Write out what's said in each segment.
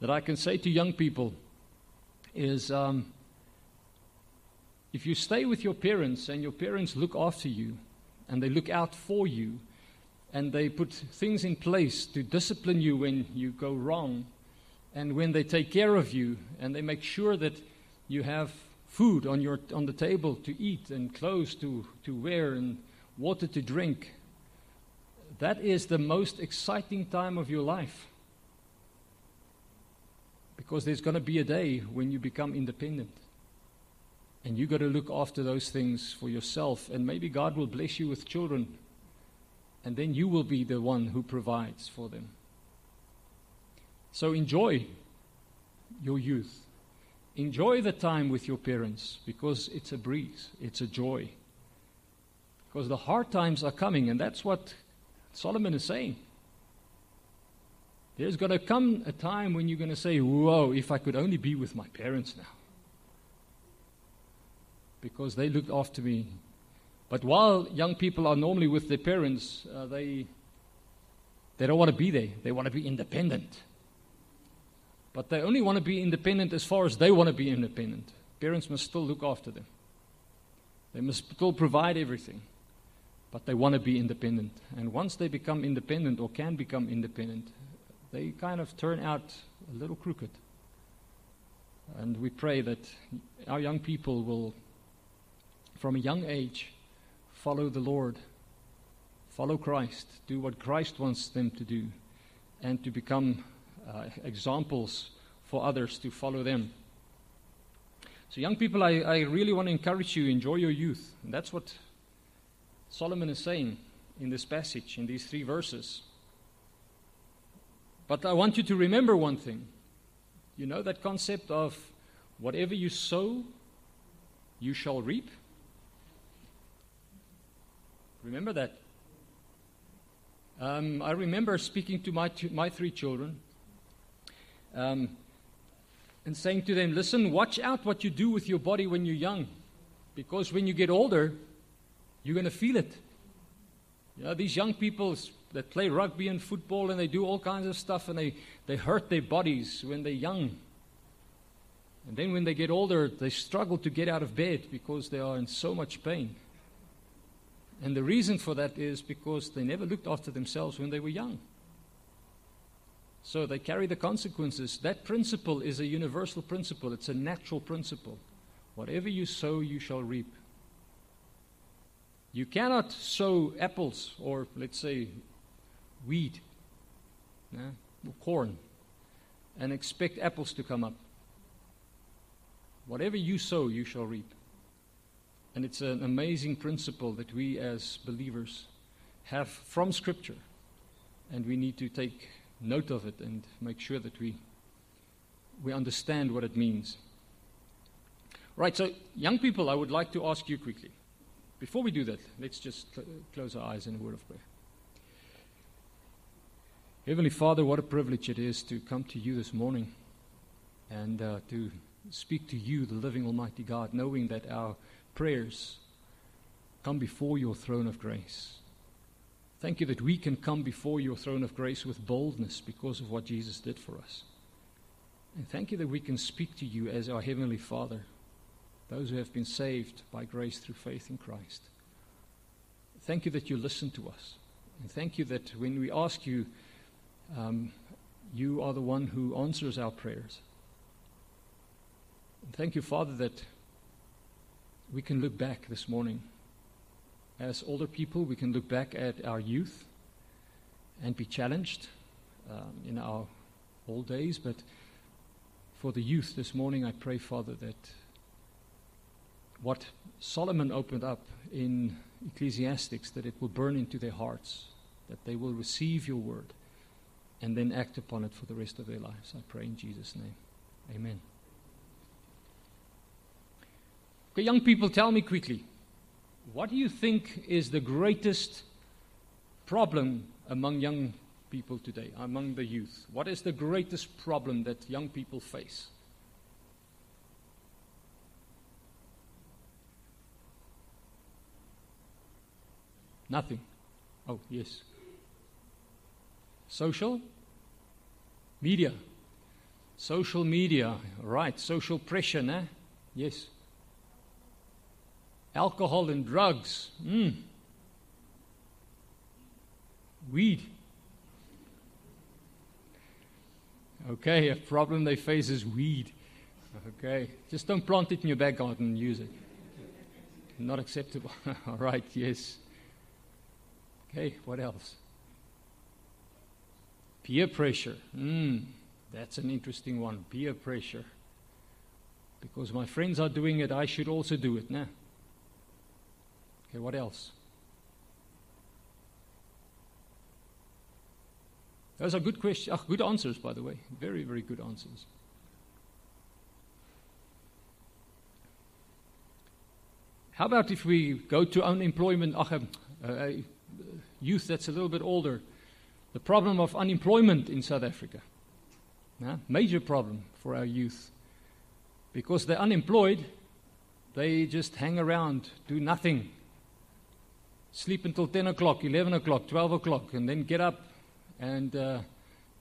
that I can say to young people is um, if you stay with your parents and your parents look after you and they look out for you and they put things in place to discipline you when you go wrong and when they take care of you and they make sure that you have food on, your, on the table to eat and clothes to, to wear and water to drink, that is the most exciting time of your life. Because there's going to be a day when you become independent. And you've got to look after those things for yourself. And maybe God will bless you with children. And then you will be the one who provides for them. So enjoy your youth. Enjoy the time with your parents because it's a breeze, it's a joy. Because the hard times are coming, and that's what Solomon is saying. There's going to come a time when you're going to say, Whoa, if I could only be with my parents now. Because they looked after me. But while young people are normally with their parents, uh, they, they don't want to be there. They want to be independent. But they only want to be independent as far as they want to be independent. Parents must still look after them, they must still provide everything but they want to be independent. And once they become independent or can become independent, they kind of turn out a little crooked. And we pray that our young people will, from a young age, follow the Lord, follow Christ, do what Christ wants them to do, and to become uh, examples for others to follow them. So, young people, I, I really want to encourage you enjoy your youth. And that's what Solomon is saying in this passage, in these three verses. But I want you to remember one thing. You know that concept of whatever you sow, you shall reap? Remember that. Um, I remember speaking to my, my three children um, and saying to them, Listen, watch out what you do with your body when you're young. Because when you get older, you're going to feel it. You know, these young people that play rugby and football and they do all kinds of stuff and they, they hurt their bodies when they're young. And then when they get older, they struggle to get out of bed because they are in so much pain. And the reason for that is because they never looked after themselves when they were young. So they carry the consequences. That principle is a universal principle, it's a natural principle. Whatever you sow, you shall reap. You cannot sow apples or, let's say, wheat yeah, corn and expect apples to come up. Whatever you sow, you shall reap. And it's an amazing principle that we as believers have from Scripture. And we need to take note of it and make sure that we, we understand what it means. Right, so young people, I would like to ask you quickly. Before we do that, let's just cl- close our eyes in a word of prayer. Heavenly Father, what a privilege it is to come to you this morning and uh, to speak to you, the living Almighty God, knowing that our prayers come before your throne of grace. Thank you that we can come before your throne of grace with boldness because of what Jesus did for us. And thank you that we can speak to you as our Heavenly Father those who have been saved by grace through faith in Christ. Thank you that you listen to us. And thank you that when we ask you, um, you are the one who answers our prayers. And thank you, Father, that we can look back this morning. As older people, we can look back at our youth and be challenged um, in our old days. But for the youth this morning, I pray, Father, that what Solomon opened up in Ecclesiastes, that it will burn into their hearts, that they will receive your word and then act upon it for the rest of their lives. I pray in Jesus' name. Amen. Okay, young people, tell me quickly what do you think is the greatest problem among young people today, among the youth? What is the greatest problem that young people face? Nothing. Oh, yes. Social media. Social media, right, social pressure, nah? Yes. Alcohol and drugs. Mm. Weed. Okay, a problem they face is weed. Okay, just don't plant it in your back garden and use it. Not acceptable. All right, yes. Okay, what else? Peer pressure. Mm, that's an interesting one. Peer pressure. Because my friends are doing it, I should also do it. Nah. Okay, what else? Those are good questions, oh, good answers, by the way. Very, very good answers. How about if we go to unemployment, uh, uh, youth that's a little bit older? The problem of unemployment in South Africa. Yeah, major problem for our youth. Because they're unemployed, they just hang around, do nothing. Sleep until 10 o'clock, 11 o'clock, 12 o'clock, and then get up. And uh,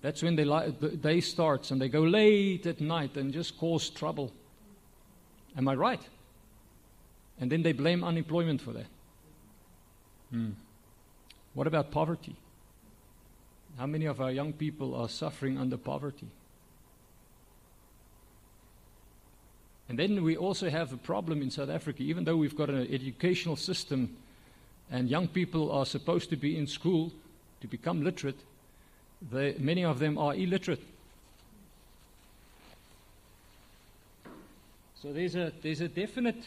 that's when the day starts, and they go late at night and just cause trouble. Am I right? And then they blame unemployment for that. Hmm. What about poverty? How many of our young people are suffering under poverty? And then we also have a problem in South Africa, even though we've got an educational system and young people are supposed to be in school to become literate, they, many of them are illiterate. So there's a, there's a definite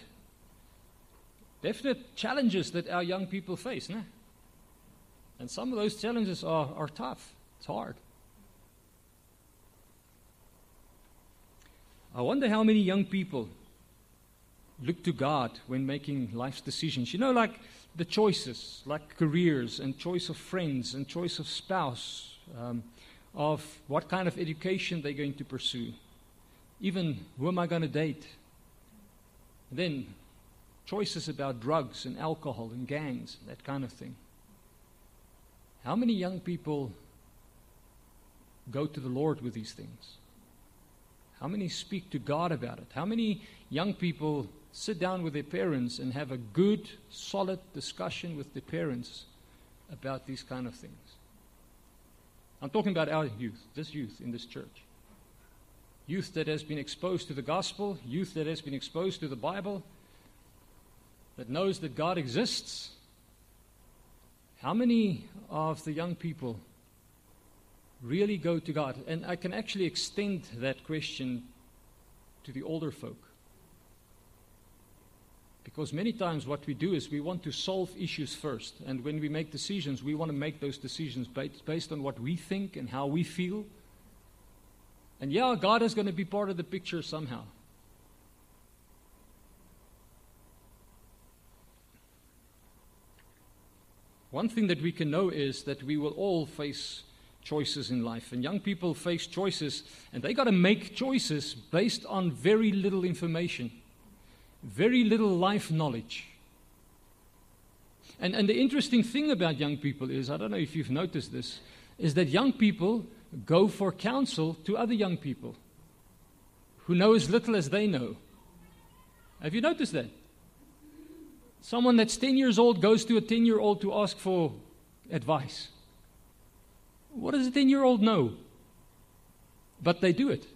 definite challenges that our young people face. Né? And some of those challenges are, are tough, it's hard. I wonder how many young people look to God when making life's decisions. You know, like the choices, like careers and choice of friends and choice of spouse, um, of what kind of education they're going to pursue, even who am I going to date. And then choices about drugs and alcohol and gangs, that kind of thing. How many young people go to the Lord with these things? How many speak to God about it? How many young people sit down with their parents and have a good, solid discussion with their parents about these kind of things? I'm talking about our youth, this youth in this church. Youth that has been exposed to the gospel, youth that has been exposed to the Bible, that knows that God exists, how many of the young people really go to God? And I can actually extend that question to the older folk. Because many times what we do is we want to solve issues first. And when we make decisions, we want to make those decisions based on what we think and how we feel. And yeah, God is going to be part of the picture somehow. One thing that we can know is that we will all face choices in life. And young people face choices, and they got to make choices based on very little information, very little life knowledge. And, and the interesting thing about young people is I don't know if you've noticed this is that young people go for counsel to other young people who know as little as they know. Have you noticed that? Someone that's 10 years old goes to a 10 year old to ask for advice. What does a 10 year old know? But they do it.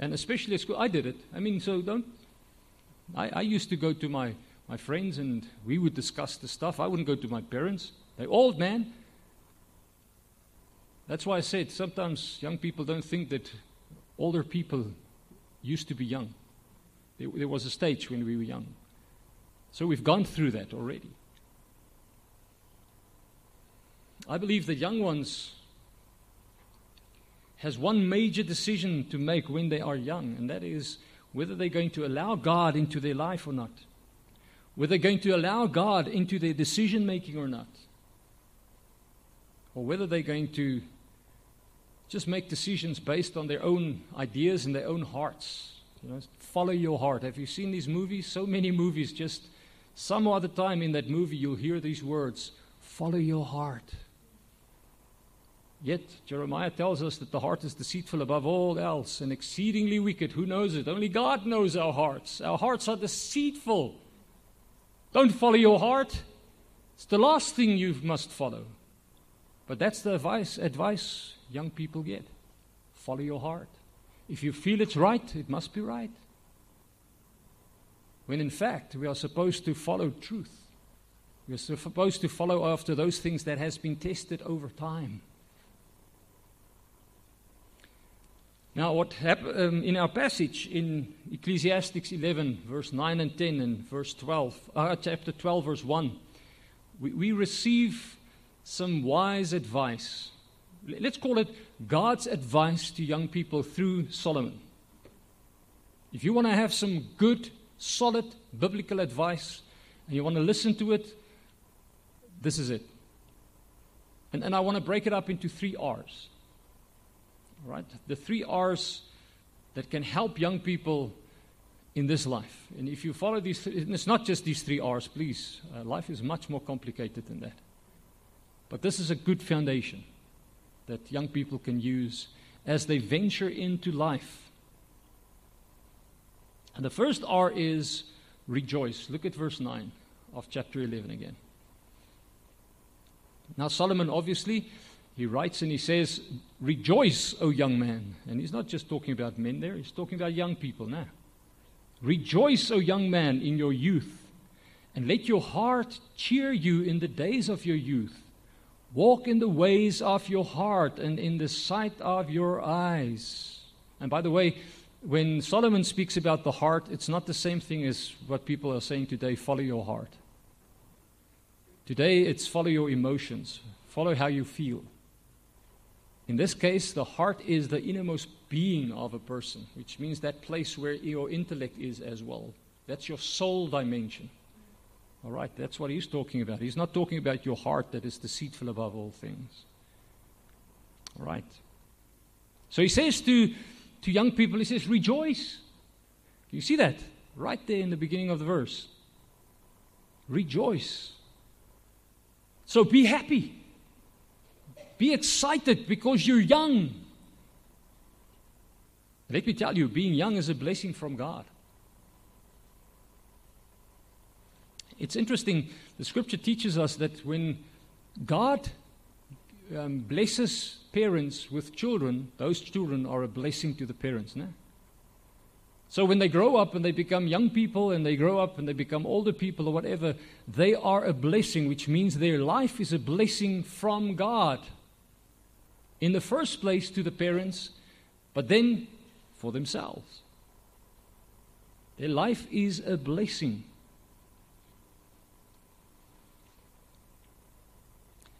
And especially at school, I did it. I mean, so don't. I, I used to go to my, my friends and we would discuss the stuff. I wouldn't go to my parents. They're old, man. That's why I said sometimes young people don't think that older people used to be young. There, there was a stage when we were young. So we've gone through that already. I believe the young ones has one major decision to make when they are young, and that is whether they're going to allow God into their life or not. Whether they're going to allow God into their decision making or not. Or whether they're going to just make decisions based on their own ideas and their own hearts. You know, follow your heart. Have you seen these movies? So many movies just some other time in that movie, you'll hear these words follow your heart. Yet Jeremiah tells us that the heart is deceitful above all else and exceedingly wicked. Who knows it? Only God knows our hearts. Our hearts are deceitful. Don't follow your heart. It's the last thing you must follow. But that's the advice, advice young people get. Follow your heart. If you feel it's right, it must be right. When in fact, we are supposed to follow truth. We are supposed to follow after those things that has been tested over time. Now, what hap- um, in our passage in Ecclesiastes 11, verse 9 and 10, and verse 12, uh, chapter 12, verse 1, we, we receive some wise advice. Let's call it God's advice to young people through Solomon. If you want to have some good, solid biblical advice and you want to listen to it, this is it. And, and I want to break it up into three R's. All right? The three R's that can help young people in this life. And if you follow these, th- it's not just these three R's, please. Uh, life is much more complicated than that. But this is a good foundation that young people can use as they venture into life. And the first R is rejoice. Look at verse 9 of chapter 11 again. Now, Solomon obviously, he writes and he says, Rejoice, O young man. And he's not just talking about men there, he's talking about young people now. Rejoice, O young man, in your youth, and let your heart cheer you in the days of your youth. Walk in the ways of your heart and in the sight of your eyes. And by the way, when Solomon speaks about the heart, it's not the same thing as what people are saying today follow your heart. Today, it's follow your emotions, follow how you feel. In this case, the heart is the innermost being of a person, which means that place where your intellect is as well. That's your soul dimension. All right, that's what he's talking about. He's not talking about your heart that is deceitful above all things. All right. So he says to, to young people, he says, rejoice. You see that? Right there in the beginning of the verse. Rejoice. So be happy. Be excited because you're young. Let me tell you, being young is a blessing from God. It's interesting, the scripture teaches us that when God um, blesses parents with children, those children are a blessing to the parents. No? So when they grow up and they become young people and they grow up and they become older people or whatever, they are a blessing, which means their life is a blessing from God. In the first place to the parents, but then for themselves. Their life is a blessing.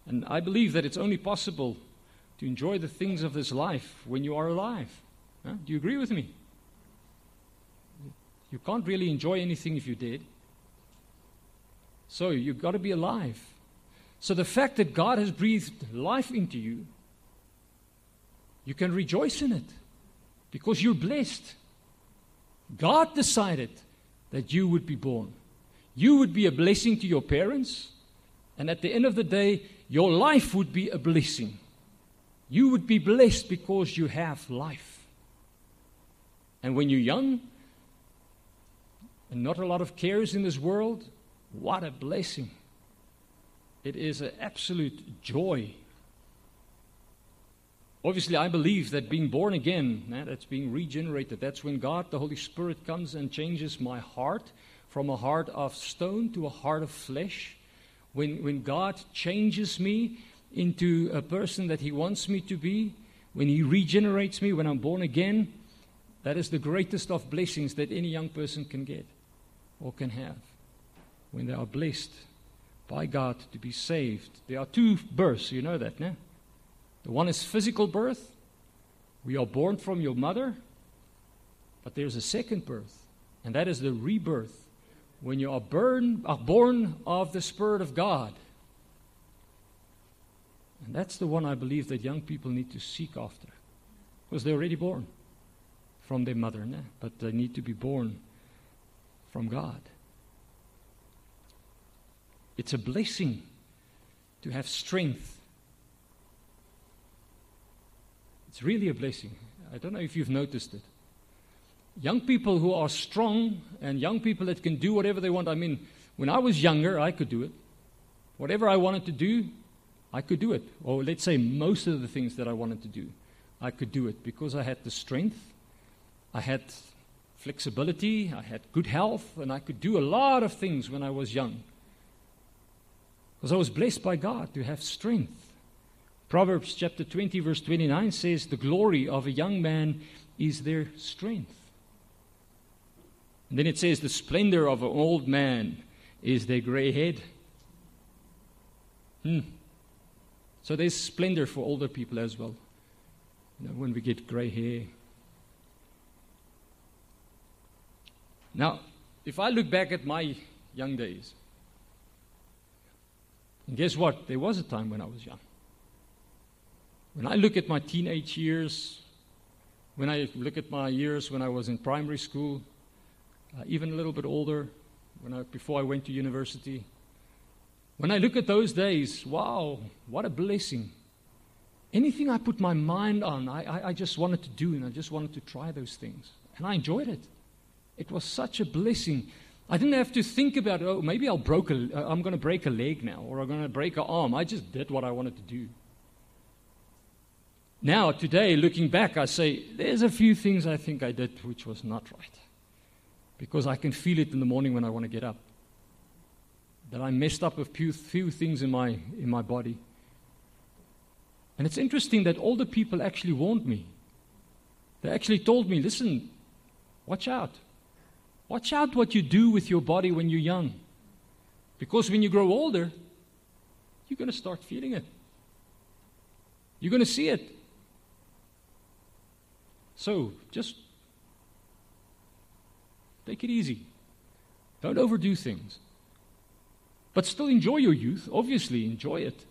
And I believe that it's only possible to enjoy the things of this life when you are alive. Huh? Do you agree with me? You can't really enjoy anything if you did. So you've got to be alive. So the fact that God has breathed life into you, you can rejoice in it because you're blessed. God decided that you would be born. You would be a blessing to your parents, and at the end of the day, your life would be a blessing. You would be blessed because you have life. And when you're young and not a lot of cares in this world, what a blessing. It is an absolute joy. Obviously, I believe that being born again, that's being regenerated, that's when God, the Holy Spirit, comes and changes my heart from a heart of stone to a heart of flesh when, when God changes me into a person that He wants me to be, when He regenerates me, when I'm born again, that is the greatest of blessings that any young person can get or can have. When they are blessed by God to be saved. There are two births, you know that, no? The one is physical birth. We are born from your mother. But there's a second birth, and that is the rebirth when you are, burn, are born of the Spirit of God. And that's the one I believe that young people need to seek after. Because they're already born from their mother, né? but they need to be born from God. It's a blessing to have strength. It's really a blessing. I don't know if you've noticed it. Young people who are strong and young people that can do whatever they want. I mean, when I was younger, I could do it. Whatever I wanted to do, I could do it. Or let's say most of the things that I wanted to do, I could do it because I had the strength, I had flexibility, I had good health, and I could do a lot of things when I was young. Because I was blessed by God to have strength. Proverbs chapter 20, verse 29 says, The glory of a young man is their strength. And then it says, The splendor of an old man is their gray head. Hmm. So there's splendor for older people as well. You know, when we get gray hair. Now, if I look back at my young days, and guess what? There was a time when I was young. When I look at my teenage years, when I look at my years when I was in primary school, uh, even a little bit older, when I, before I went to university, when I look at those days, wow, what a blessing. Anything I put my mind on, I, I, I just wanted to do, and I just wanted to try those things. And I enjoyed it. It was such a blessing. I didn't have to think about, oh, maybe I'll broke a, uh, I'm going to break a leg now, or I'm going to break an arm. I just did what I wanted to do. Now, today, looking back, I say, there's a few things I think I did which was not right. Because I can feel it in the morning when I want to get up. That I messed up a few, few things in my, in my body. And it's interesting that all the people actually warned me. They actually told me, listen, watch out. Watch out what you do with your body when you're young. Because when you grow older, you're going to start feeling it. You're going to see it. So just take it easy. Don't overdo things. But still enjoy your youth. Obviously, enjoy it.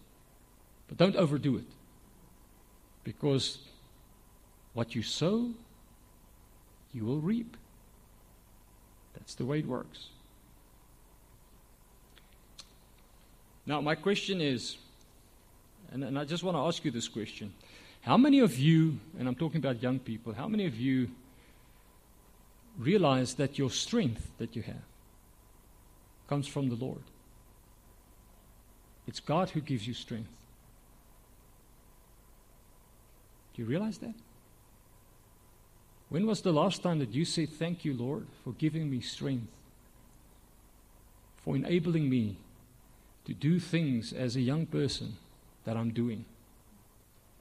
But don't overdo it. Because what you sow, you will reap. That's the way it works. Now, my question is, and, and I just want to ask you this question how many of you, and I'm talking about young people, how many of you realize that your strength that you have comes from the Lord? It's God who gives you strength. Do you realize that? When was the last time that you said, Thank you, Lord, for giving me strength, for enabling me to do things as a young person that I'm doing?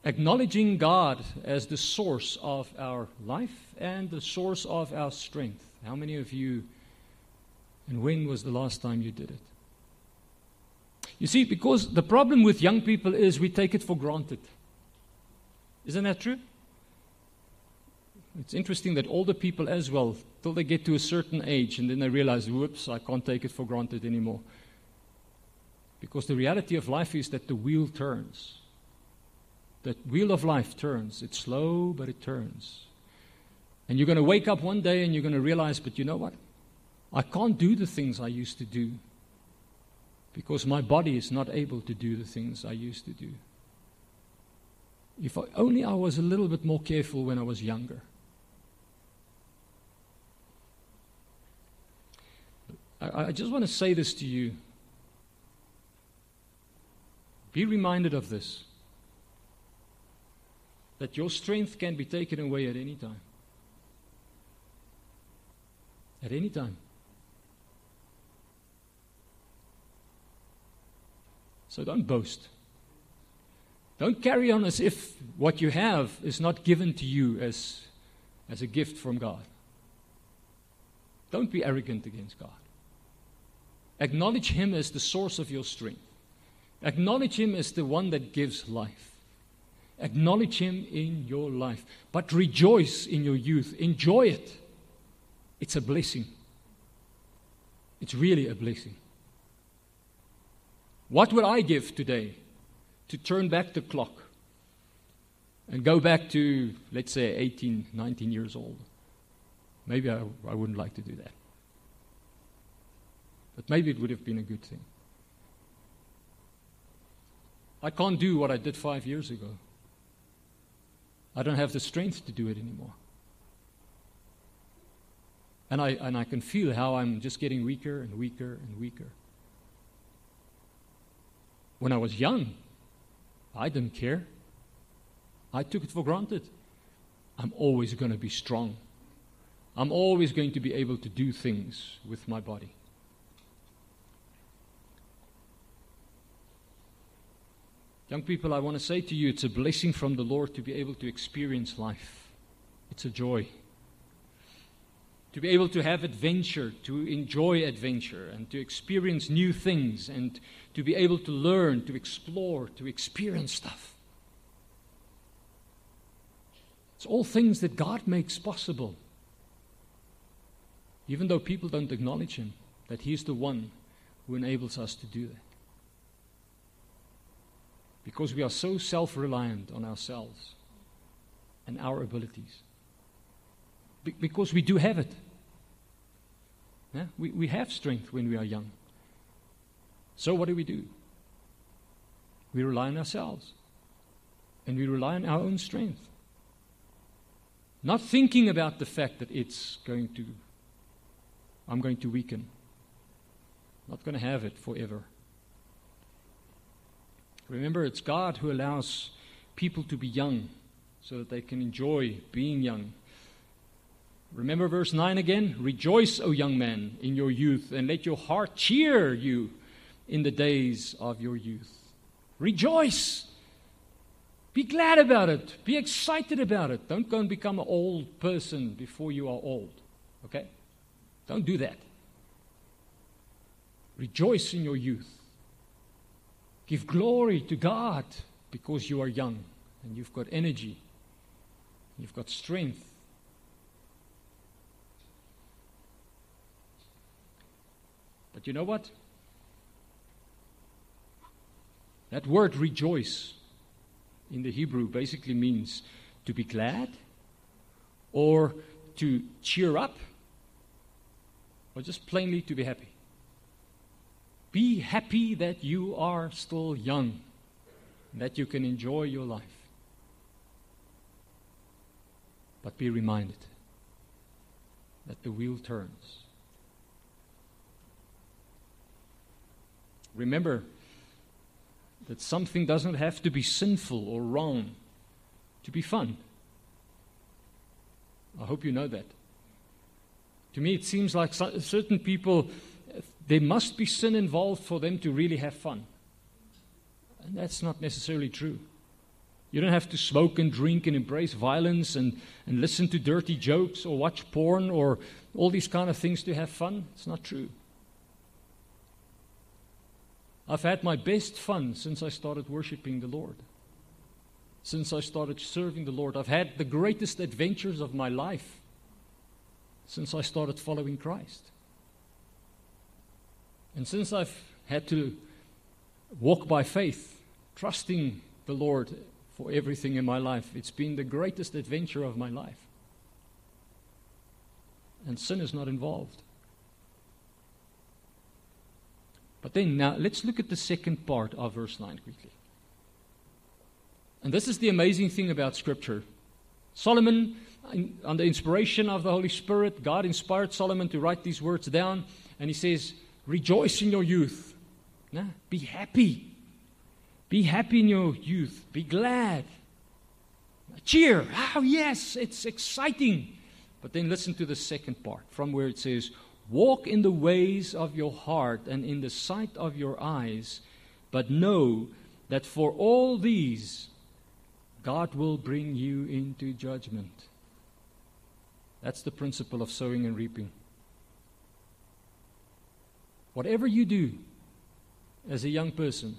acknowledging God as the source of our life and the source of our strength. How many of you, and when was the last time you did it? You see, because the problem with young people is we take it for granted. Isn't that true? It's interesting that older people as well, till they get to a certain age and then they realize, whoops, I can't take it for granted anymore. Because the reality of life is that the wheel turns. That wheel of life turns. It's slow, but it turns. And you're going to wake up one day and you're going to realize, but you know what? I can't do the things I used to do because my body is not able to do the things I used to do. If only I was a little bit more careful when I was younger. I, I just want to say this to you. Be reminded of this that your strength can be taken away at any time. At any time. So don't boast. Don't carry on as if what you have is not given to you as, as a gift from God. Don't be arrogant against God. Acknowledge Him as the source of your strength. Acknowledge Him as the one that gives life. Acknowledge Him in your life, but rejoice in your youth. Enjoy it. It's a blessing. It's really a blessing. What would I give today to turn back the clock and go back to, let's say, 18, 19 years old? Maybe I, I wouldn't like to do that. But maybe it would have been a good thing. I can't do what I did five years ago. I don't have the strength to do it anymore. And I, and I can feel how I'm just getting weaker and weaker and weaker. When I was young, I didn't care. I took it for granted. I'm always going to be strong. I'm always going to be able to do things with my body. Young people, I want to say to you, it's a blessing from the Lord to be able to experience life. It's a joy. To be able to have adventure, to enjoy adventure, and to experience new things, and to be able to learn, to explore, to experience stuff. It's all things that God makes possible. Even though people don't acknowledge Him, that He's the one who enables us to do that. Because we are so self reliant on ourselves and our abilities. Be- because we do have it. Yeah? We, we have strength when we are young. So what do we do? We rely on ourselves. And we rely on our own strength. Not thinking about the fact that it's going to I'm going to weaken. Not going to have it forever. Remember, it's God who allows people to be young so that they can enjoy being young. Remember verse 9 again? Rejoice, O young man, in your youth, and let your heart cheer you in the days of your youth. Rejoice. Be glad about it. Be excited about it. Don't go and become an old person before you are old. Okay? Don't do that. Rejoice in your youth. Give glory to God because you are young and you've got energy, you've got strength. But you know what? That word rejoice in the Hebrew basically means to be glad or to cheer up or just plainly to be happy. Be happy that you are still young, that you can enjoy your life. But be reminded that the wheel turns. Remember that something doesn't have to be sinful or wrong to be fun. I hope you know that. To me, it seems like certain people, there must be sin involved for them to really have fun. And that's not necessarily true. You don't have to smoke and drink and embrace violence and, and listen to dirty jokes or watch porn or all these kind of things to have fun. It's not true. I've had my best fun since I started worshiping the Lord. Since I started serving the Lord, I've had the greatest adventures of my life since I started following Christ. And since I've had to walk by faith, trusting the Lord for everything in my life, it's been the greatest adventure of my life. And sin is not involved. But then now let's look at the second part of verse 9 quickly. And this is the amazing thing about Scripture. Solomon under inspiration of the Holy Spirit, God inspired Solomon to write these words down, and he says, Rejoice in your youth. Nah, be happy. Be happy in your youth. Be glad. Cheer. Oh, yes, it's exciting. But then listen to the second part from where it says, Walk in the ways of your heart and in the sight of your eyes, but know that for all these God will bring you into judgment. That's the principle of sowing and reaping. Whatever you do as a young person,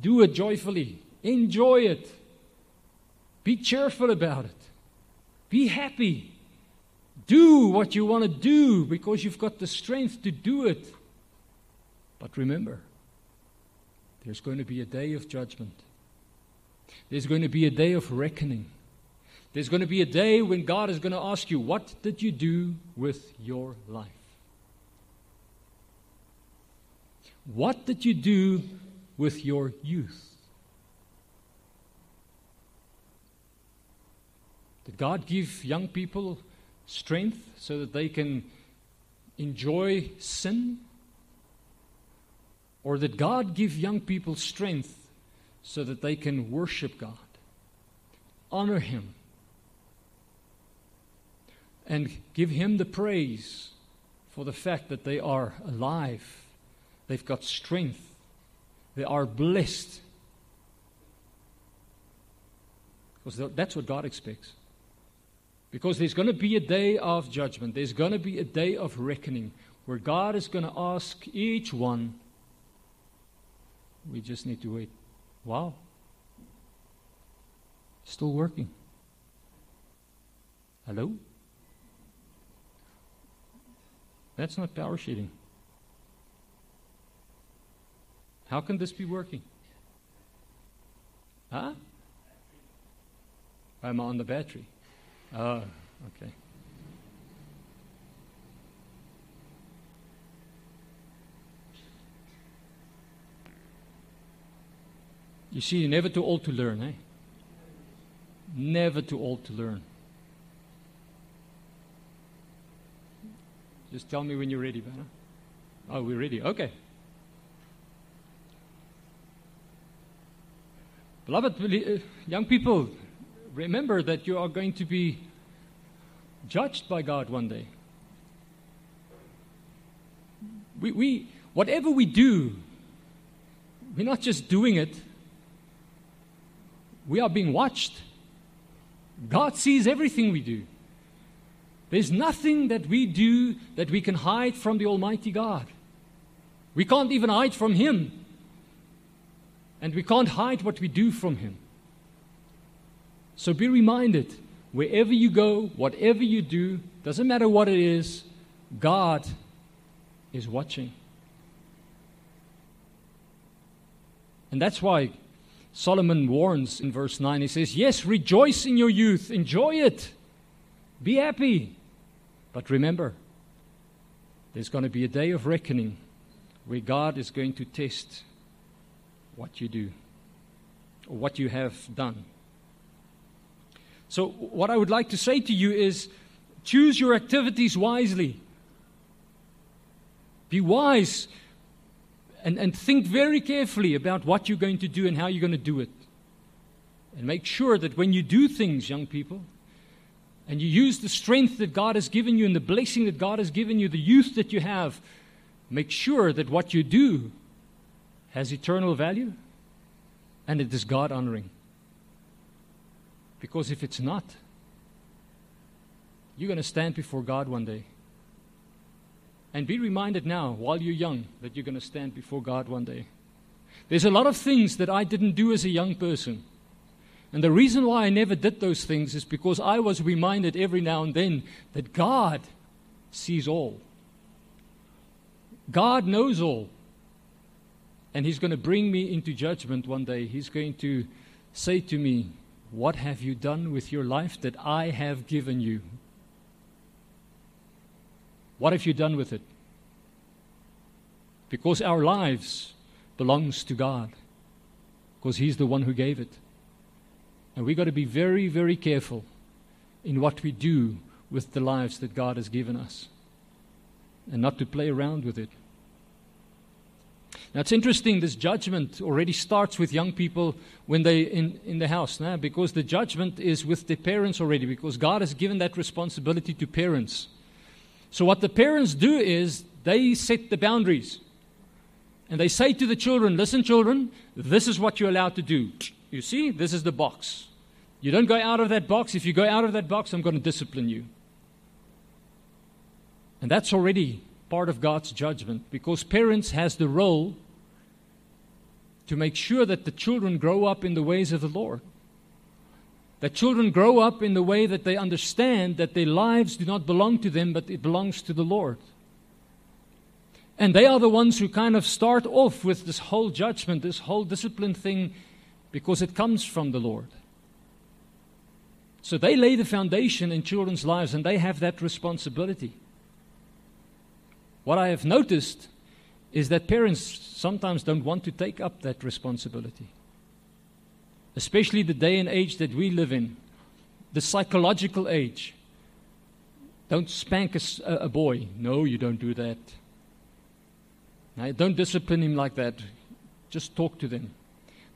do it joyfully, enjoy it, be cheerful about it, be happy. Do what you want to do because you've got the strength to do it. But remember, there's going to be a day of judgment. There's going to be a day of reckoning. There's going to be a day when God is going to ask you, What did you do with your life? What did you do with your youth? Did God give young people strength so that they can enjoy sin? Or did God give young people strength so that they can worship God, honor Him, and give Him the praise for the fact that they are alive, they've got strength, they are blessed? Because that's what God expects. Because there's going to be a day of judgment, there's going to be a day of reckoning where God is going to ask each one. We just need to wait. Wow. Still working. Hello? That's not power sheeting. How can this be working? Huh? I'm on the battery. Oh, okay. You see, you're never too old to learn, eh? Never too old to learn. Just tell me when you're ready, Banner. Oh, we're ready. Okay. Beloved uh, young people, remember that you are going to be judged by God one day. We, we, whatever we do, we're not just doing it, we are being watched. God sees everything we do. There's nothing that we do that we can hide from the Almighty God. We can't even hide from Him. And we can't hide what we do from Him. So be reminded wherever you go, whatever you do, doesn't matter what it is, God is watching. And that's why Solomon warns in verse 9. He says, Yes, rejoice in your youth, enjoy it, be happy. But remember, there's going to be a day of reckoning where God is going to test what you do or what you have done. So, what I would like to say to you is choose your activities wisely. Be wise and, and think very carefully about what you're going to do and how you're going to do it. And make sure that when you do things, young people, and you use the strength that God has given you and the blessing that God has given you, the youth that you have, make sure that what you do has eternal value and it is God honoring. Because if it's not, you're going to stand before God one day. And be reminded now, while you're young, that you're going to stand before God one day. There's a lot of things that I didn't do as a young person. And the reason why I never did those things is because I was reminded every now and then that God sees all. God knows all. And He's going to bring me into judgment one day. He's going to say to me, what have you done with your life that I have given you? What have you done with it? Because our lives belongs to God. Because he's the one who gave it. And we've got to be very, very careful in what we do with the lives that God has given us. And not to play around with it. Now it's interesting, this judgment already starts with young people when they in, in the house, nah? because the judgment is with the parents already, because God has given that responsibility to parents. So what the parents do is they set the boundaries. And they say to the children, listen, children, this is what you're allowed to do. You see, this is the box. You don't go out of that box. If you go out of that box, I'm going to discipline you. And that's already part of God's judgment because parents has the role to make sure that the children grow up in the ways of the Lord. That children grow up in the way that they understand that their lives do not belong to them, but it belongs to the Lord. And they are the ones who kind of start off with this whole judgment, this whole discipline thing, because it comes from the Lord. So they lay the foundation in children's lives and they have that responsibility. What I have noticed is that parents sometimes don't want to take up that responsibility. Especially the day and age that we live in. the psychological age. Don't spank a, a boy. No, you don't do that. Now, don't discipline him like that. Just talk to them.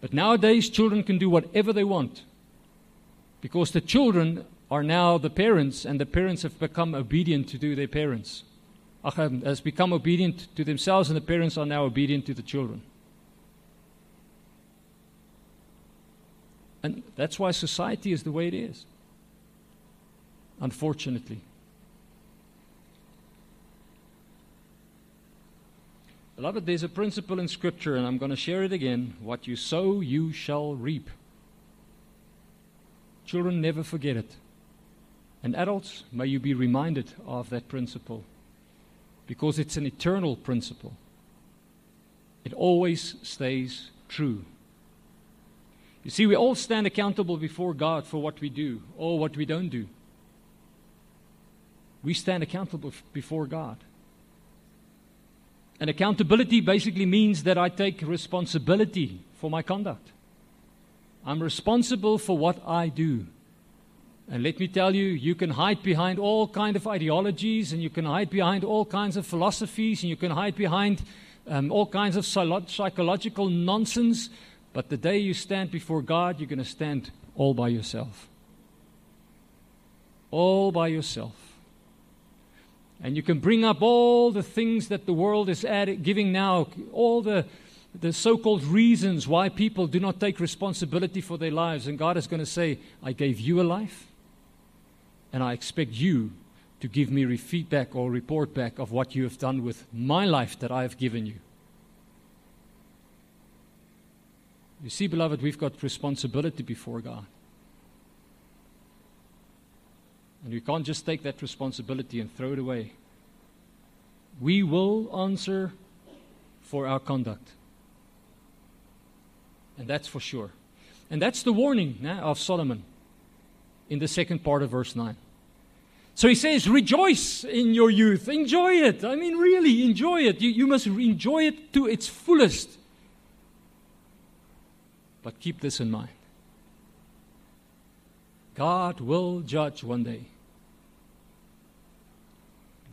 But nowadays, children can do whatever they want because the children are now the parents, and the parents have become obedient to do their parents. Um, has become obedient to themselves, and the parents are now obedient to the children. And that's why society is the way it is. Unfortunately. Beloved, there's a principle in Scripture, and I'm going to share it again. What you sow, you shall reap. Children never forget it. And adults, may you be reminded of that principle because it's an eternal principle. It always stays true. You see, we all stand accountable before God for what we do or what we don't do. We stand accountable before God. And accountability basically means that I take responsibility for my conduct. I'm responsible for what I do. And let me tell you, you can hide behind all kind of ideologies, and you can hide behind all kinds of philosophies, and you can hide behind um, all kinds of psychological nonsense. But the day you stand before God, you're going to stand all by yourself. All by yourself. And you can bring up all the things that the world is giving now, all the, the so called reasons why people do not take responsibility for their lives. And God is going to say, I gave you a life, and I expect you to give me feedback or report back of what you have done with my life that I have given you. You see, beloved, we've got responsibility before God. And we can't just take that responsibility and throw it away. We will answer for our conduct. And that's for sure. And that's the warning of Solomon in the second part of verse 9. So he says, Rejoice in your youth. Enjoy it. I mean, really, enjoy it. You, you must enjoy it to its fullest. But keep this in mind God will judge one day.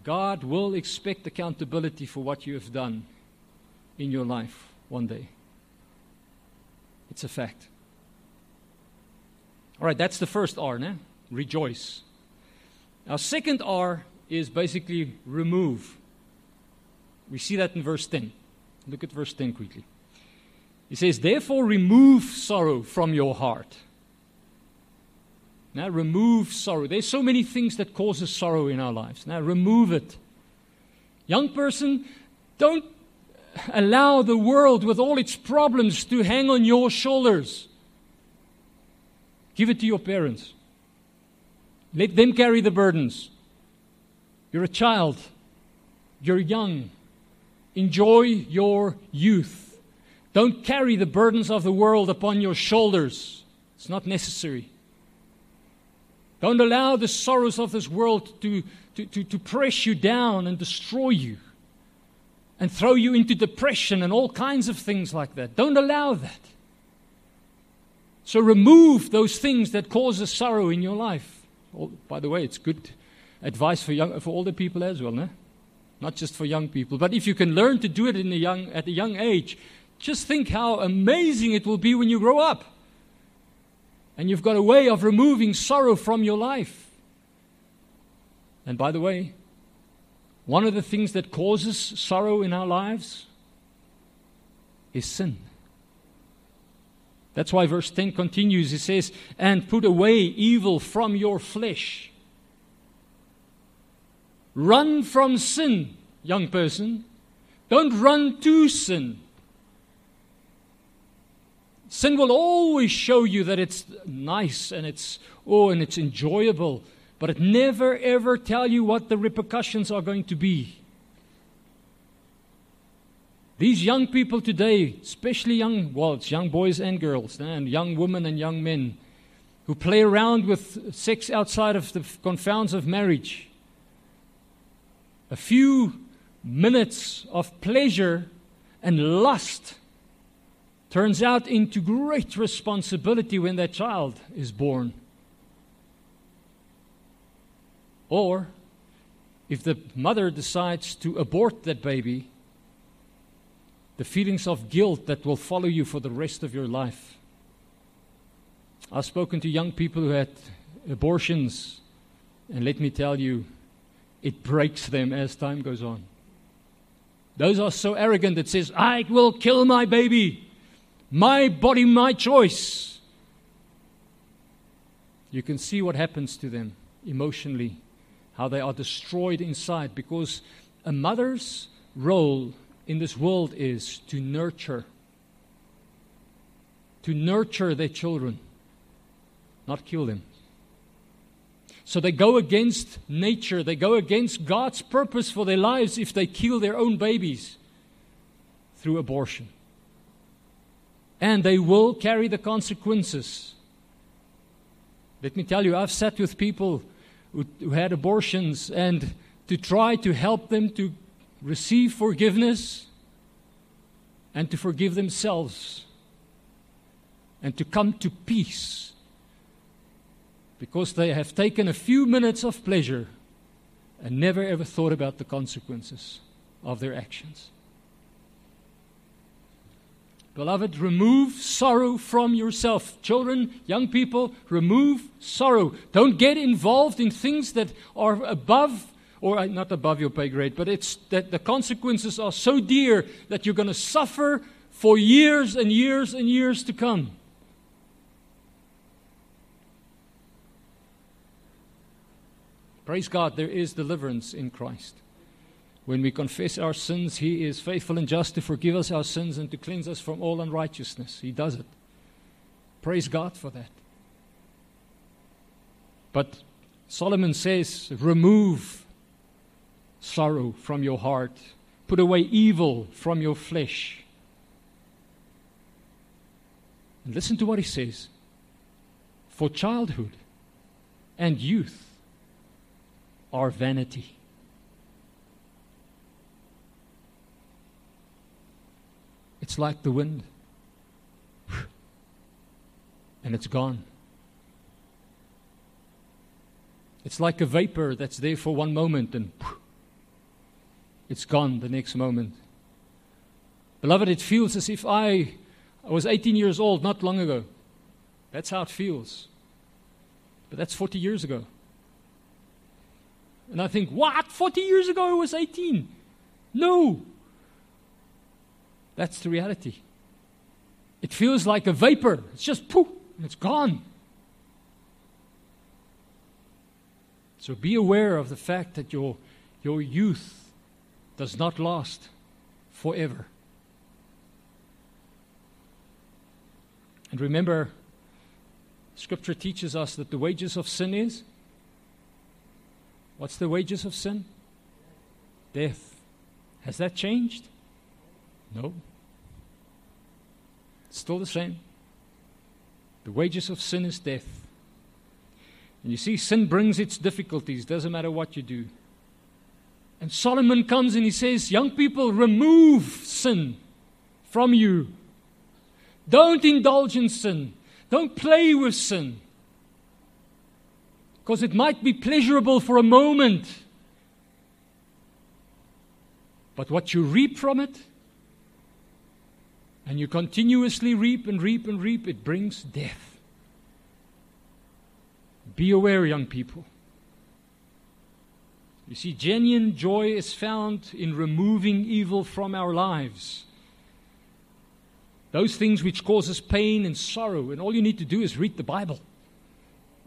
God will expect accountability for what you have done in your life one day. It's a fact. All right, that's the first R, né? rejoice. Our second R is basically remove. We see that in verse 10. Look at verse 10 quickly. He says, Therefore, remove sorrow from your heart. Now, remove sorrow. There's so many things that causes sorrow in our lives. Now, remove it. Young person, don't allow the world with all its problems to hang on your shoulders. Give it to your parents. Let them carry the burdens. You're a child. You're young. Enjoy your youth. Don't carry the burdens of the world upon your shoulders. It's not necessary. Don't allow the sorrows of this world to, to, to, to, press you down and destroy you and throw you into depression and all kinds of things like that. Don't allow that. So remove those things that causes sorrow in your life. Oh, by the way, it's good advice for, young, for older people as well, no? not just for young people. But if you can learn to do it in a young, at a young age, just think how amazing it will be when you grow up. And you've got a way of removing sorrow from your life. And by the way, one of the things that causes sorrow in our lives is sin. That's why verse 10 continues. It says, And put away evil from your flesh. Run from sin, young person. Don't run to sin. Sin will always show you that it's nice and it's oh and it's enjoyable, but it never ever tell you what the repercussions are going to be. These young people today, especially young, well, it's young boys and girls, eh, and young women and young men, who play around with sex outside of the confounds of marriage. A few minutes of pleasure and lust turns out into great responsibility when that child is born. Or if the mother decides to abort that baby, the feelings of guilt that will follow you for the rest of your life. I've spoken to young people who had abortions, and let me tell you, it breaks them as time goes on. Those are so arrogant that says, I will kill my baby. My body, my choice. You can see what happens to them emotionally, how they are destroyed inside because a mother's role in this world is to nurture, to nurture their children, not kill them. So they go against nature, they go against God's purpose for their lives if they kill their own babies through abortion. And they will carry the consequences. Let me tell you, I've sat with people who, who had abortions and to try to help them to receive forgiveness and to forgive themselves and to come to peace because they have taken a few minutes of pleasure and never ever thought about the consequences of their actions. Beloved, remove sorrow from yourself. Children, young people, remove sorrow. Don't get involved in things that are above, or uh, not above your pay grade, but it's that the consequences are so dear that you're going to suffer for years and years and years to come. Praise God, there is deliverance in Christ. When we confess our sins, He is faithful and just to forgive us our sins and to cleanse us from all unrighteousness. He does it. Praise God for that. But Solomon says, remove sorrow from your heart, put away evil from your flesh. And listen to what he says for childhood and youth are vanity. It's like the wind, and it's gone. It's like a vapor that's there for one moment and it's gone the next moment. Beloved, it feels as if I, I was 18 years old not long ago. That's how it feels. But that's 40 years ago. And I think, what? 40 years ago I was 18. No. That's the reality. It feels like a vapor. It's just poof, and it's gone. So be aware of the fact that your, your youth does not last forever. And remember, Scripture teaches us that the wages of sin is What's the wages of sin? Death. Has that changed? No. It's still the same. The wages of sin is death. And you see, sin brings its difficulties, doesn't matter what you do. And Solomon comes and he says, Young people, remove sin from you. Don't indulge in sin. Don't play with sin because it might be pleasurable for a moment. But what you reap from it, and you continuously reap and reap and reap, it brings death. Be aware, young people. You see, genuine joy is found in removing evil from our lives. Those things which cause us pain and sorrow, and all you need to do is read the Bible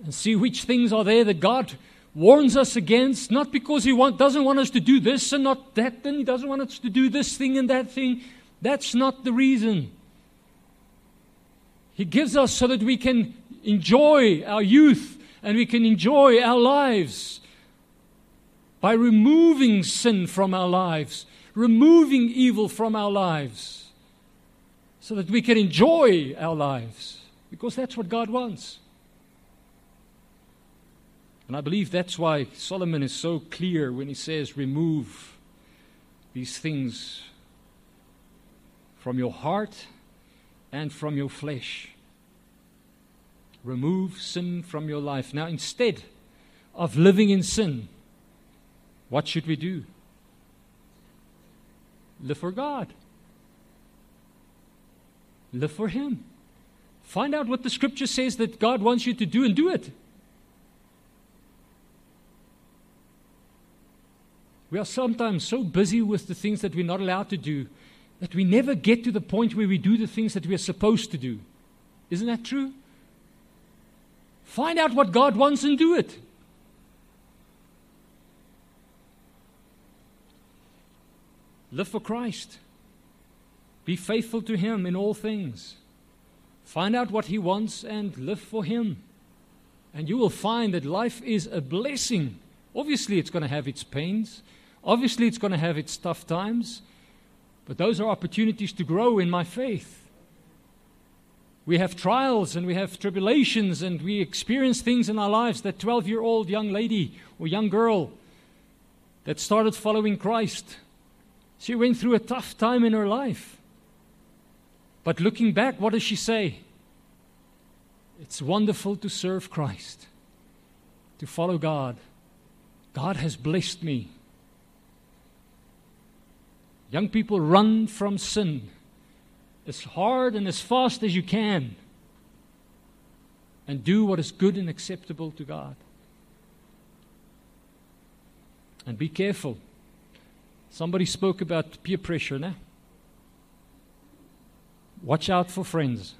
and see which things are there that God warns us against, not because He want, doesn't want us to do this and not that, and He doesn't want us to do this thing and that thing. That's not the reason. He gives us so that we can enjoy our youth and we can enjoy our lives by removing sin from our lives, removing evil from our lives, so that we can enjoy our lives, because that's what God wants. And I believe that's why Solomon is so clear when he says, remove these things from your heart and from your flesh. Remove sin from your life. Now, instead of living in sin, what should we do? Live for God. Live for Him. Find out what the scripture says that God wants you to do and do it. We are sometimes so busy with the things that we're not allowed to do that we never get to the point where we do the things that we are supposed to do. Isn't that true? Find out what God wants and do it. Live for Christ. Be faithful to Him in all things. Find out what He wants and live for Him. And you will find that life is a blessing. Obviously, it's going to have its pains. Obviously, it's going to have its tough times. But those are opportunities to grow in my faith. We have trials and we have tribulations and we experience things in our lives. That 12 year old young lady or young girl that started following Christ, she went through a tough time in her life. But looking back, what does she say? It's wonderful to serve Christ, to follow God. God has blessed me. Young people, run from sin as hard and as fast as you can and do what is good and acceptable to God. And be careful. Somebody spoke about peer pressure, now. Watch out for friends.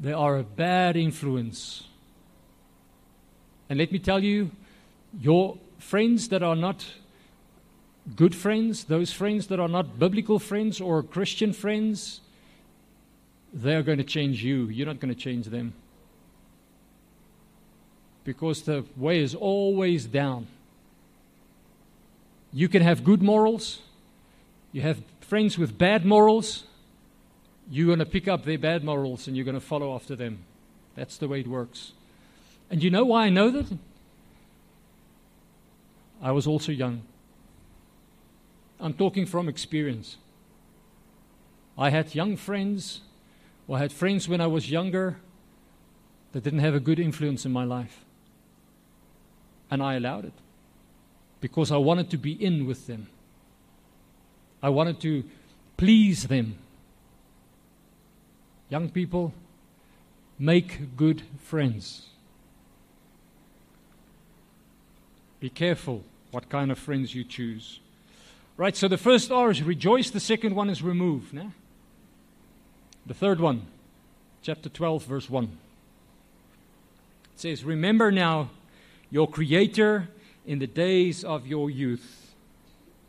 They are a bad influence. And let me tell you, your friends that are not good friends, those friends that are not biblical friends or Christian friends, they're going to change you. You're not going to change them. Because the way is always down. You can have good morals, you have friends with bad morals, you're going to pick up their bad morals and you're going to follow after them. That's the way it works. And you know why I know that? I was also young. I'm talking from experience. I had young friends, or I had friends when I was younger that didn't have a good influence in my life. And I allowed it because I wanted to be in with them. I wanted to please them. Young people, make good friends. Be careful what kind of friends you choose. Right, so the first R is rejoice, the second one is remove. Né? The third one, chapter 12, verse 1. It says, Remember now your Creator in the days of your youth.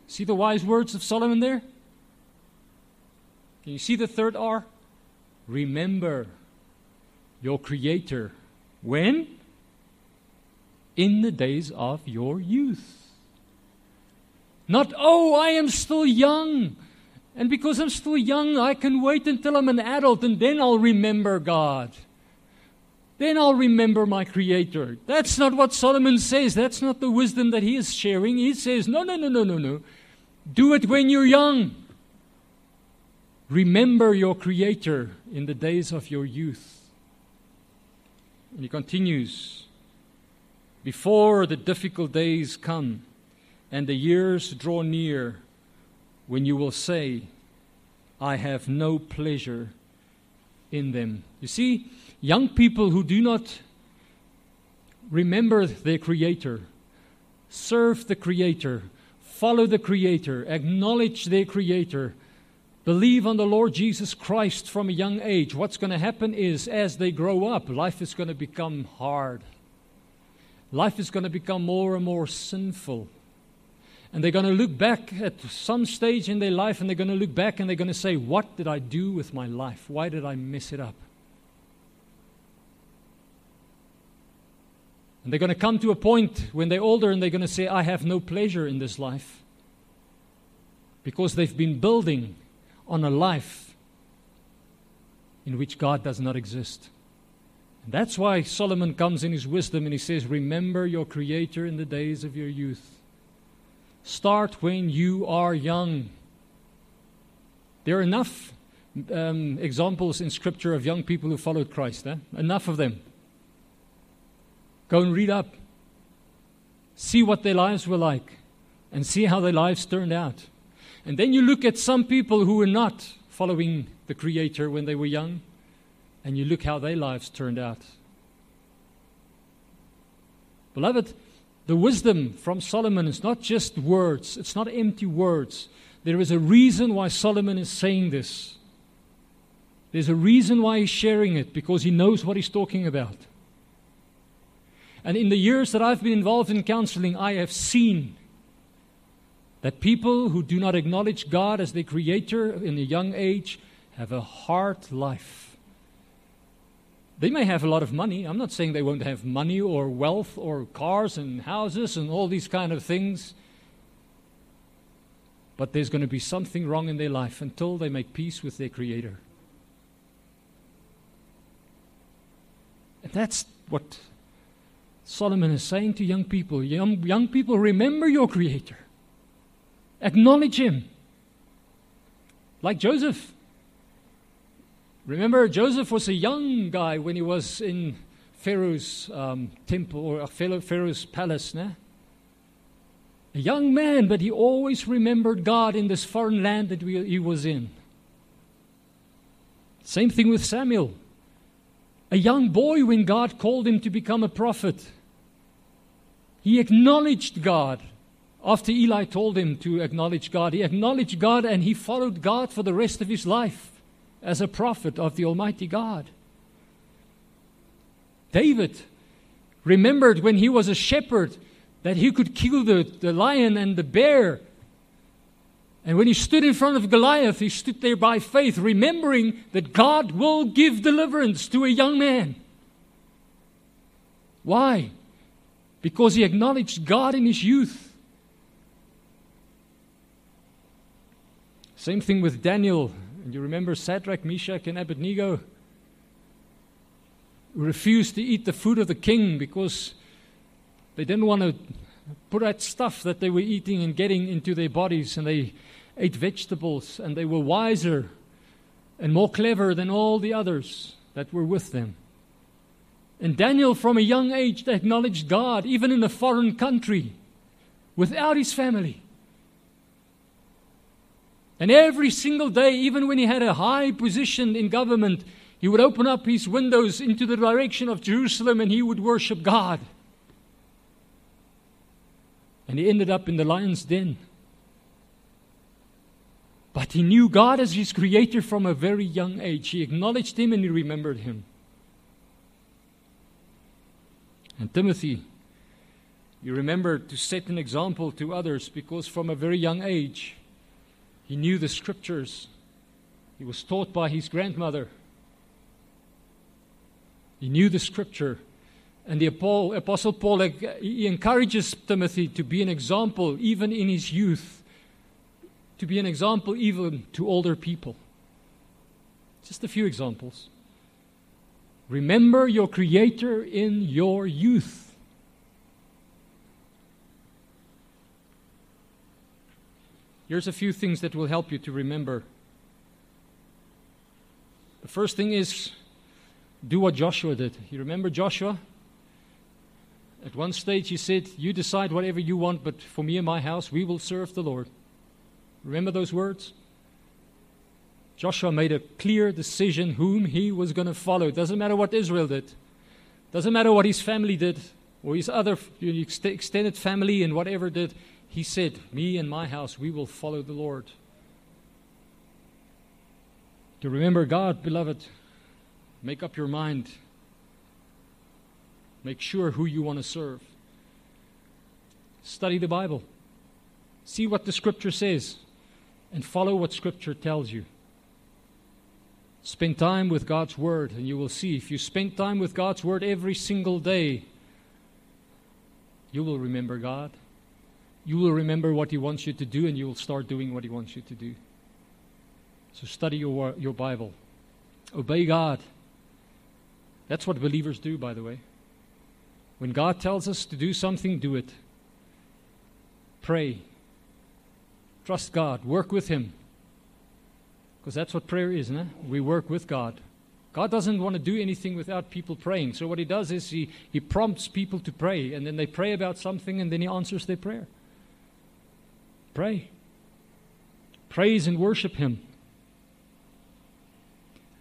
See the wise words of Solomon there? Can you see the third R? Remember your Creator. When? In the days of your youth. Not, oh, I am still young. And because I'm still young, I can wait until I'm an adult and then I'll remember God. Then I'll remember my Creator. That's not what Solomon says. That's not the wisdom that he is sharing. He says, no, no, no, no, no, no. Do it when you're young. Remember your Creator in the days of your youth. And he continues, before the difficult days come and the years draw near when you will say, I have no pleasure in them. You see, young people who do not remember their Creator, serve the Creator, follow the Creator, acknowledge their Creator, believe on the Lord Jesus Christ from a young age, what's going to happen is as they grow up, life is going to become hard. Life is going to become more and more sinful. And they're going to look back at some stage in their life and they're going to look back and they're going to say, What did I do with my life? Why did I mess it up? And they're going to come to a point when they're older and they're going to say, I have no pleasure in this life. Because they've been building on a life in which God does not exist. And that's why Solomon comes in his wisdom and he says, Remember your Creator in the days of your youth. Start when you are young. There are enough um, examples in Scripture of young people who followed Christ. Eh? Enough of them. Go and read up. See what their lives were like and see how their lives turned out. And then you look at some people who were not following the Creator when they were young, and you look how their lives turned out. Beloved, the wisdom from Solomon is not just words, it's not empty words. There is a reason why Solomon is saying this. There's a reason why he's sharing it, because he knows what he's talking about. And in the years that I've been involved in counseling, I have seen that people who do not acknowledge God as their creator in a young age have a hard life. They may have a lot of money. I'm not saying they won't have money or wealth or cars and houses and all these kind of things. But there's going to be something wrong in their life until they make peace with their Creator. And that's what Solomon is saying to young people. Young, young people, remember your Creator, acknowledge Him. Like Joseph. Remember, Joseph was a young guy when he was in Pharaoh's um, temple or Pharaoh's palace. Né? A young man, but he always remembered God in this foreign land that we, he was in. Same thing with Samuel. A young boy when God called him to become a prophet. He acknowledged God after Eli told him to acknowledge God. He acknowledged God and he followed God for the rest of his life as a prophet of the Almighty God. David remembered when he was a shepherd that he could kill the, the lion and the bear. And when he stood in front of Goliath, he stood there by faith, remembering that God will give deliverance to a young man. Why? Because he acknowledged God in his youth. Same thing with Daniel and you remember Shadrach, Meshach, and Abednego who refused to eat the food of the king because they didn't want to put that stuff that they were eating and getting into their bodies, and they ate vegetables, and they were wiser and more clever than all the others that were with them. And Daniel, from a young age, acknowledged God, even in a foreign country, without his family. And every single day, even when he had a high position in government, he would open up his windows into the direction of Jerusalem and he would worship God. And he ended up in the lion's den. But he knew God as his creator from a very young age. He acknowledged him and he remembered him. And Timothy, you remember to set an example to others because from a very young age, he knew the scriptures. He was taught by his grandmother. He knew the scripture. And the Apostle Paul he encourages Timothy to be an example even in his youth, to be an example even to older people. Just a few examples. Remember your Creator in your youth. Here's a few things that will help you to remember. The first thing is do what Joshua did. You remember Joshua? At one stage, he said, You decide whatever you want, but for me and my house, we will serve the Lord. Remember those words? Joshua made a clear decision whom he was going to follow. It doesn't matter what Israel did, doesn't matter what his family did, or his other extended family and whatever did. He said, Me and my house, we will follow the Lord. To remember God, beloved, make up your mind. Make sure who you want to serve. Study the Bible. See what the Scripture says and follow what Scripture tells you. Spend time with God's Word, and you will see if you spend time with God's Word every single day, you will remember God you will remember what He wants you to do and you will start doing what He wants you to do. So study your, your Bible. Obey God. That's what believers do, by the way. When God tells us to do something, do it. Pray. Trust God. Work with Him. Because that's what prayer is, it? We work with God. God doesn't want to do anything without people praying. So, what He does is He, he prompts people to pray, and then they pray about something, and then He answers their prayer. Pray. Praise and worship Him.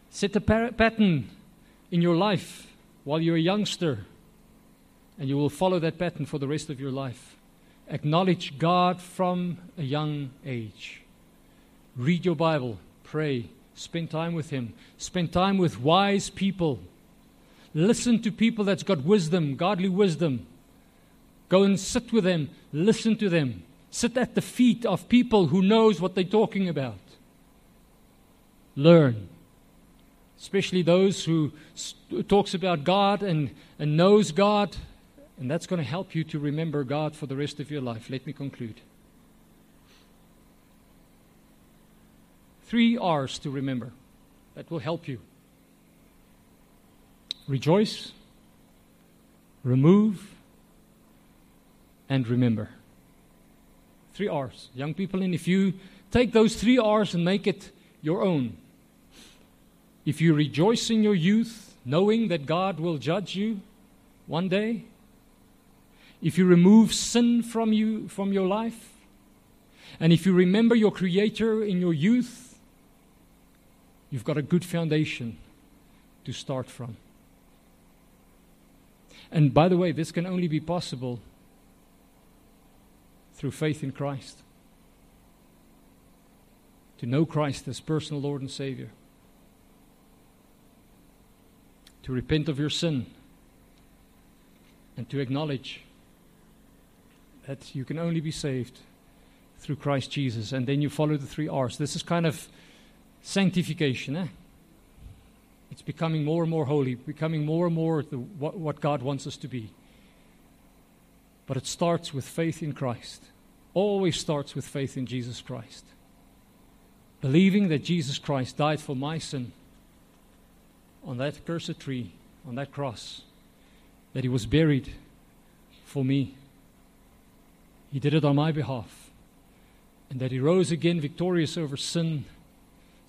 Set a pattern in your life while you're a youngster, and you will follow that pattern for the rest of your life. Acknowledge God from a young age. Read your Bible, pray, spend time with Him, spend time with wise people. Listen to people that's got wisdom, godly wisdom. Go and sit with them, listen to them. Sit at the feet of people who knows what they're talking about. Learn especially those who talks about God and, and knows God, and that's going to help you to remember God for the rest of your life. Let me conclude. Three R's to remember that will help you rejoice, remove, and remember. Three R's. Young people, and if you take those three R's and make it your own, if you rejoice in your youth, knowing that God will judge you one day, if you remove sin from you from your life, and if you remember your creator in your youth, you've got a good foundation to start from. And by the way, this can only be possible through faith in Christ. To know Christ as personal Lord and Savior. to repent of your sin and to acknowledge that you can only be saved through Christ Jesus. And then you follow the three R's. This is kind of sanctification. Eh? It's becoming more and more holy, becoming more and more the, what, what God wants us to be. But it starts with faith in Christ. Always starts with faith in Jesus Christ. Believing that Jesus Christ died for my sin on that cursed tree, on that cross, that he was buried for me. He did it on my behalf. And that he rose again victorious over sin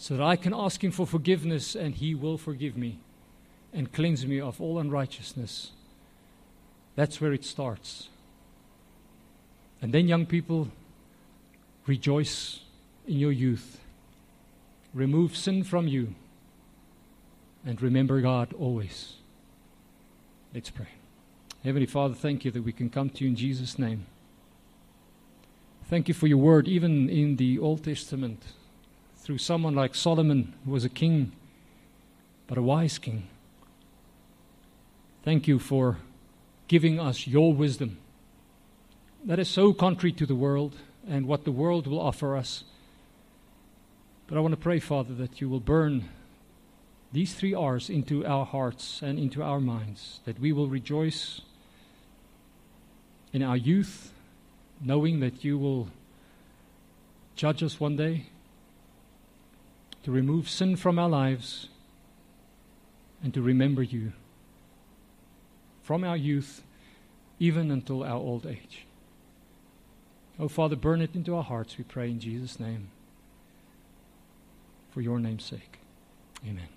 so that I can ask him for forgiveness and he will forgive me and cleanse me of all unrighteousness. That's where it starts. And then, young people, rejoice in your youth. Remove sin from you and remember God always. Let's pray. Heavenly Father, thank you that we can come to you in Jesus' name. Thank you for your word, even in the Old Testament, through someone like Solomon, who was a king, but a wise king. Thank you for giving us your wisdom. That is so contrary to the world and what the world will offer us. But I want to pray, Father, that you will burn these three R's into our hearts and into our minds, that we will rejoice in our youth, knowing that you will judge us one day, to remove sin from our lives, and to remember you from our youth even until our old age. Oh, Father, burn it into our hearts, we pray in Jesus' name, for your name's sake. Amen.